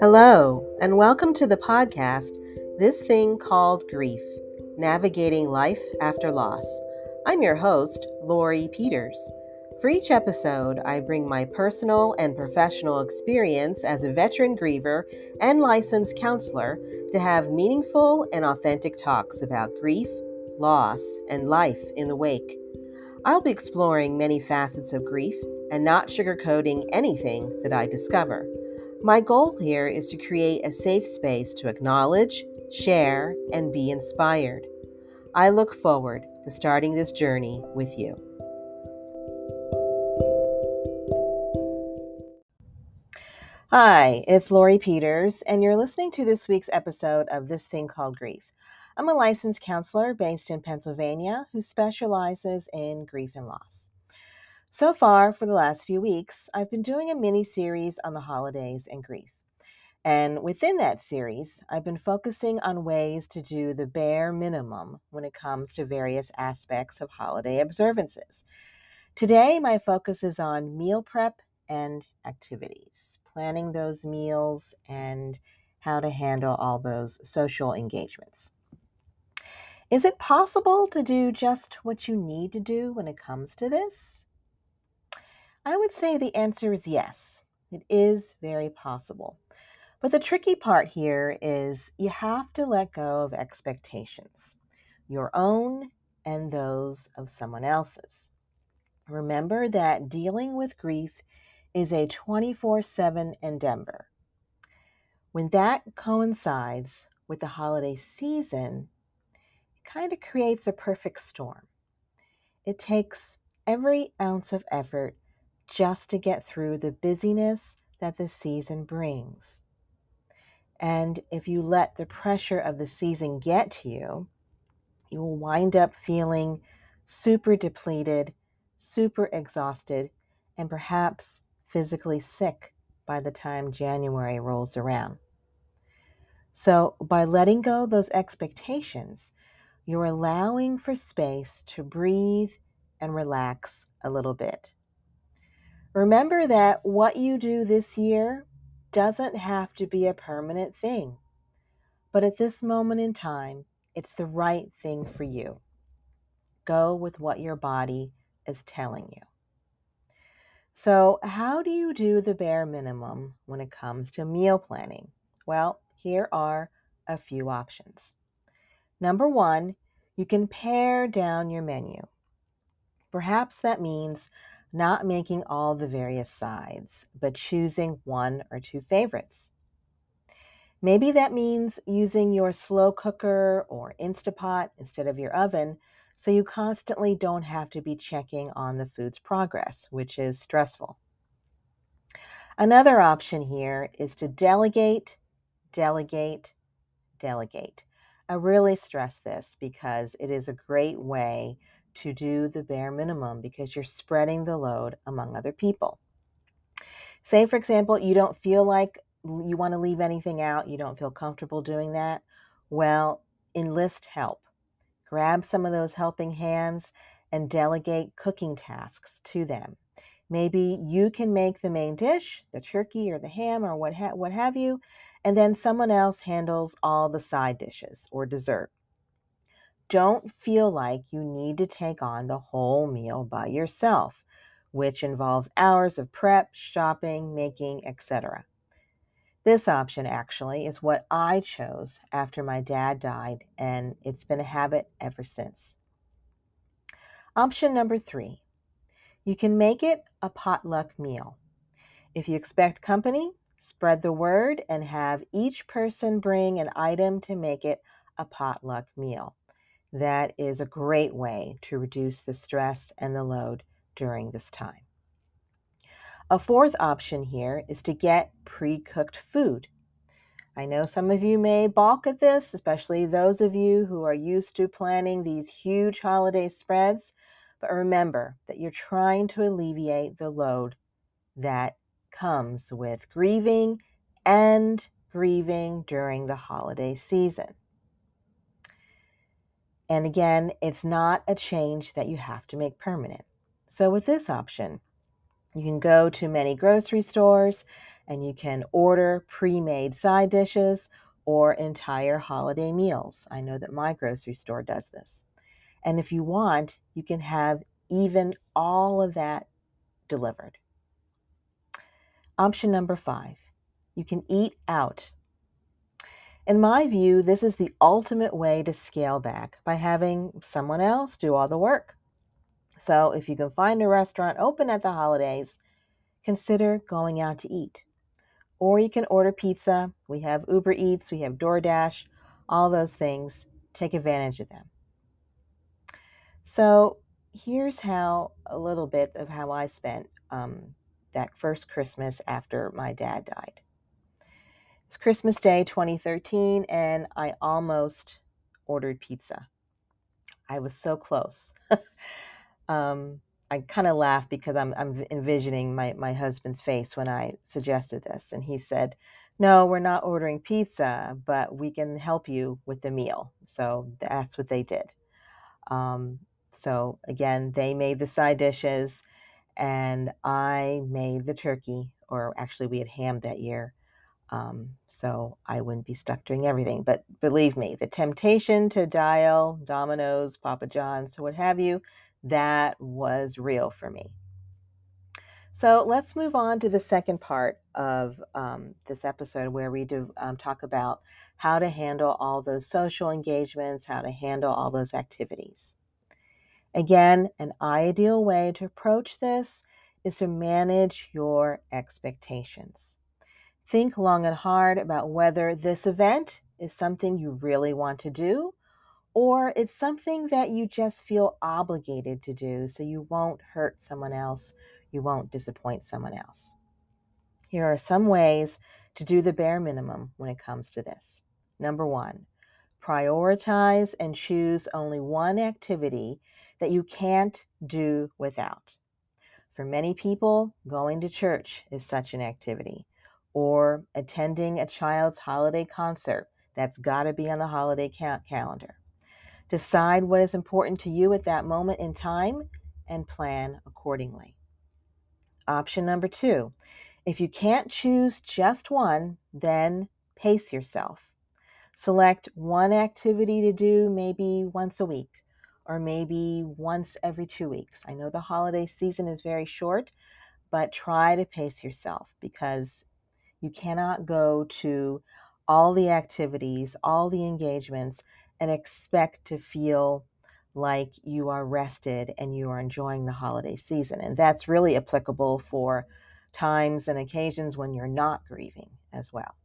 Hello, and welcome to the podcast, This Thing Called Grief Navigating Life After Loss. I'm your host, Lori Peters. For each episode, I bring my personal and professional experience as a veteran griever and licensed counselor to have meaningful and authentic talks about grief, loss, and life in the wake. I'll be exploring many facets of grief and not sugarcoating anything that I discover. My goal here is to create a safe space to acknowledge, share, and be inspired. I look forward to starting this journey with you. Hi, it's Lori Peters, and you're listening to this week's episode of This Thing Called Grief. I'm a licensed counselor based in Pennsylvania who specializes in grief and loss. So far, for the last few weeks, I've been doing a mini series on the holidays and grief. And within that series, I've been focusing on ways to do the bare minimum when it comes to various aspects of holiday observances. Today, my focus is on meal prep and activities, planning those meals and how to handle all those social engagements. Is it possible to do just what you need to do when it comes to this? I would say the answer is yes. It is very possible. But the tricky part here is you have to let go of expectations, your own and those of someone else's. Remember that dealing with grief is a 24 7 endeavor. When that coincides with the holiday season, it kind of creates a perfect storm. It takes every ounce of effort just to get through the busyness that the season brings. And if you let the pressure of the season get to you, you will wind up feeling super depleted, super exhausted, and perhaps physically sick by the time January rolls around. So, by letting go those expectations, you're allowing for space to breathe and relax a little bit. Remember that what you do this year doesn't have to be a permanent thing. But at this moment in time, it's the right thing for you. Go with what your body is telling you. So, how do you do the bare minimum when it comes to meal planning? Well, here are a few options. Number one, you can pare down your menu. Perhaps that means not making all the various sides, but choosing one or two favorites. Maybe that means using your slow cooker or Instapot instead of your oven so you constantly don't have to be checking on the food's progress, which is stressful. Another option here is to delegate, delegate, delegate. I really stress this because it is a great way to do the bare minimum because you're spreading the load among other people. Say, for example, you don't feel like you want to leave anything out, you don't feel comfortable doing that. Well, enlist help. Grab some of those helping hands and delegate cooking tasks to them. Maybe you can make the main dish, the turkey or the ham or what, ha- what have you, and then someone else handles all the side dishes or dessert don't feel like you need to take on the whole meal by yourself, which involves hours of prep, shopping, making, etc. This option actually is what I chose after my dad died, and it's been a habit ever since. Option number three you can make it a potluck meal. If you expect company, spread the word and have each person bring an item to make it a potluck meal that is a great way to reduce the stress and the load during this time. A fourth option here is to get pre cooked food. I know some of you may balk at this, especially those of you who are used to planning these huge holiday spreads, but remember that you're trying to alleviate the load that comes with grieving and grieving during the holiday season. And again, it's not a change that you have to make permanent. So, with this option, you can go to many grocery stores and you can order pre made side dishes or entire holiday meals. I know that my grocery store does this. And if you want, you can have even all of that delivered. Option number five, you can eat out. In my view, this is the ultimate way to scale back by having someone else do all the work. So if you can find a restaurant open at the holidays, consider going out to eat. Or you can order pizza. We have Uber Eats, we have DoorDash, all those things. Take advantage of them. So here's how a little bit of how I spent um, that first Christmas after my dad died. It's Christmas Day 2013, and I almost ordered pizza. I was so close. um, I kind of laugh because I'm, I'm envisioning my, my husband's face when I suggested this. And he said, No, we're not ordering pizza, but we can help you with the meal. So that's what they did. Um, so again, they made the side dishes and I made the turkey, or actually, we had ham that year. Um, so I wouldn't be stuck doing everything. But believe me, the temptation to dial Domino's, Papa John's, what have you, that was real for me. So let's move on to the second part of um, this episode where we do um, talk about how to handle all those social engagements, how to handle all those activities. Again, an ideal way to approach this is to manage your expectations. Think long and hard about whether this event is something you really want to do or it's something that you just feel obligated to do so you won't hurt someone else, you won't disappoint someone else. Here are some ways to do the bare minimum when it comes to this. Number one, prioritize and choose only one activity that you can't do without. For many people, going to church is such an activity, or attending a child's holiday concert that's got to be on the holiday ca- calendar. Decide what is important to you at that moment in time and plan accordingly. Option number two if you can't choose just one, then pace yourself. Select one activity to do maybe once a week or maybe once every two weeks. I know the holiday season is very short, but try to pace yourself because you cannot go to all the activities, all the engagements, and expect to feel like you are rested and you are enjoying the holiday season. And that's really applicable for times and occasions when you're not grieving as well.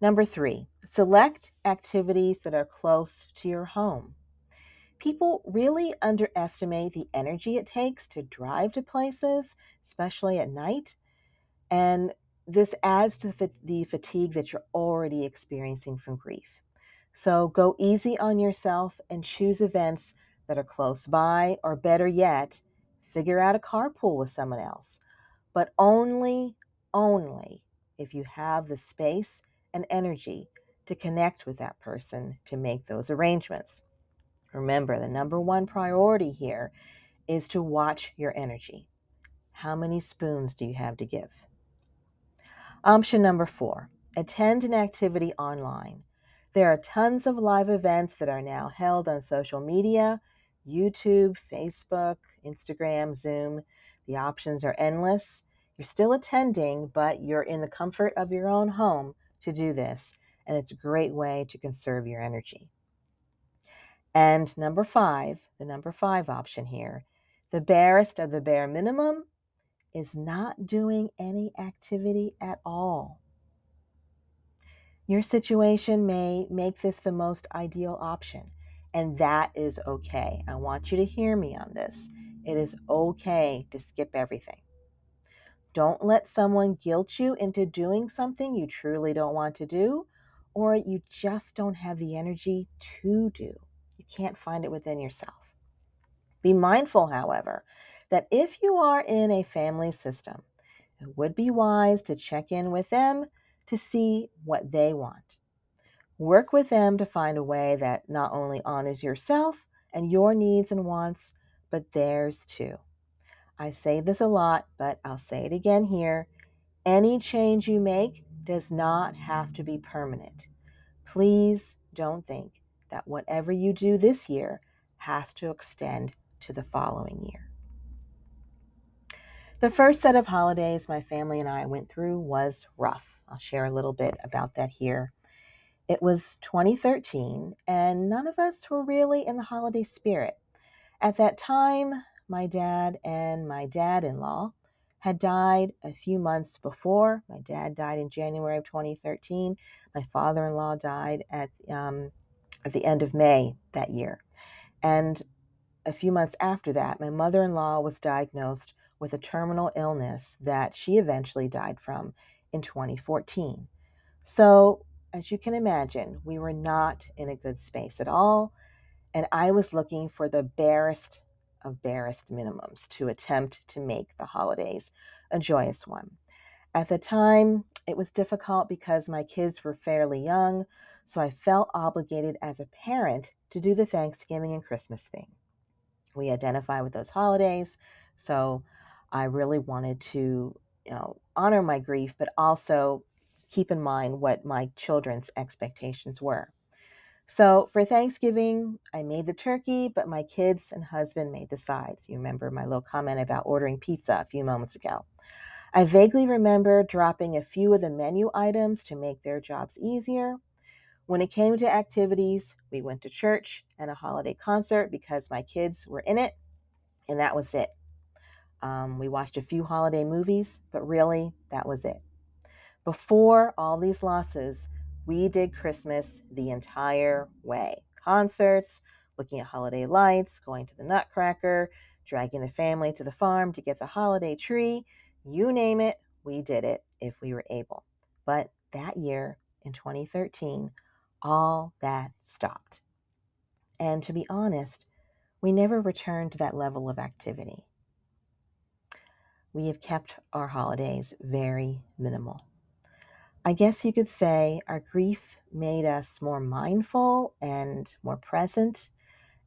Number three, select activities that are close to your home. People really underestimate the energy it takes to drive to places, especially at night. And this adds to the fatigue that you're already experiencing from grief. So go easy on yourself and choose events that are close by, or better yet, figure out a carpool with someone else. But only, only if you have the space and energy to connect with that person to make those arrangements. Remember, the number one priority here is to watch your energy. How many spoons do you have to give? Option number four attend an activity online. There are tons of live events that are now held on social media YouTube, Facebook, Instagram, Zoom. The options are endless. You're still attending, but you're in the comfort of your own home to do this, and it's a great way to conserve your energy. And number five, the number five option here, the barest of the bare minimum is not doing any activity at all. Your situation may make this the most ideal option, and that is okay. I want you to hear me on this. It is okay to skip everything. Don't let someone guilt you into doing something you truly don't want to do, or you just don't have the energy to do. You can't find it within yourself. Be mindful, however, that if you are in a family system, it would be wise to check in with them to see what they want. Work with them to find a way that not only honors yourself and your needs and wants, but theirs too. I say this a lot, but I'll say it again here. Any change you make does not have to be permanent. Please don't think that whatever you do this year has to extend to the following year. The first set of holidays my family and I went through was rough. I'll share a little bit about that here. It was 2013, and none of us were really in the holiday spirit. At that time, my dad and my dad in law had died a few months before. My dad died in January of 2013. My father in law died at, um, at the end of May that year. And a few months after that, my mother in law was diagnosed with a terminal illness that she eventually died from in 2014. So, as you can imagine, we were not in a good space at all. And I was looking for the barest of barest minimums to attempt to make the holidays a joyous one. At the time, it was difficult because my kids were fairly young, so I felt obligated as a parent to do the Thanksgiving and Christmas thing. We identify with those holidays, so I really wanted to, you know, honor my grief, but also keep in mind what my children's expectations were. So for Thanksgiving, I made the turkey, but my kids and husband made the sides. You remember my little comment about ordering pizza a few moments ago. I vaguely remember dropping a few of the menu items to make their jobs easier. When it came to activities, we went to church and a holiday concert because my kids were in it, and that was it. Um, we watched a few holiday movies, but really, that was it. Before all these losses, we did Christmas the entire way concerts, looking at holiday lights, going to the Nutcracker, dragging the family to the farm to get the holiday tree. You name it, we did it if we were able. But that year, in 2013, all that stopped. And to be honest, we never returned to that level of activity. We have kept our holidays very minimal. I guess you could say our grief made us more mindful and more present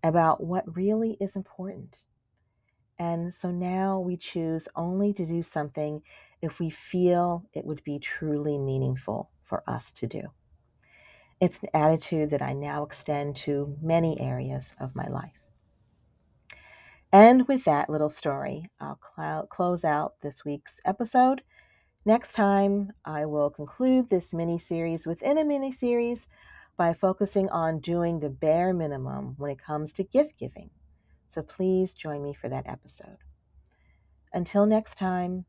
about what really is important. And so now we choose only to do something if we feel it would be truly meaningful for us to do. It's an attitude that I now extend to many areas of my life. And with that little story, I'll cl- close out this week's episode Next time, I will conclude this mini series within a mini series by focusing on doing the bare minimum when it comes to gift giving. So please join me for that episode. Until next time,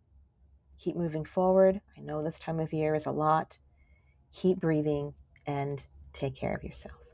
keep moving forward. I know this time of year is a lot. Keep breathing and take care of yourself.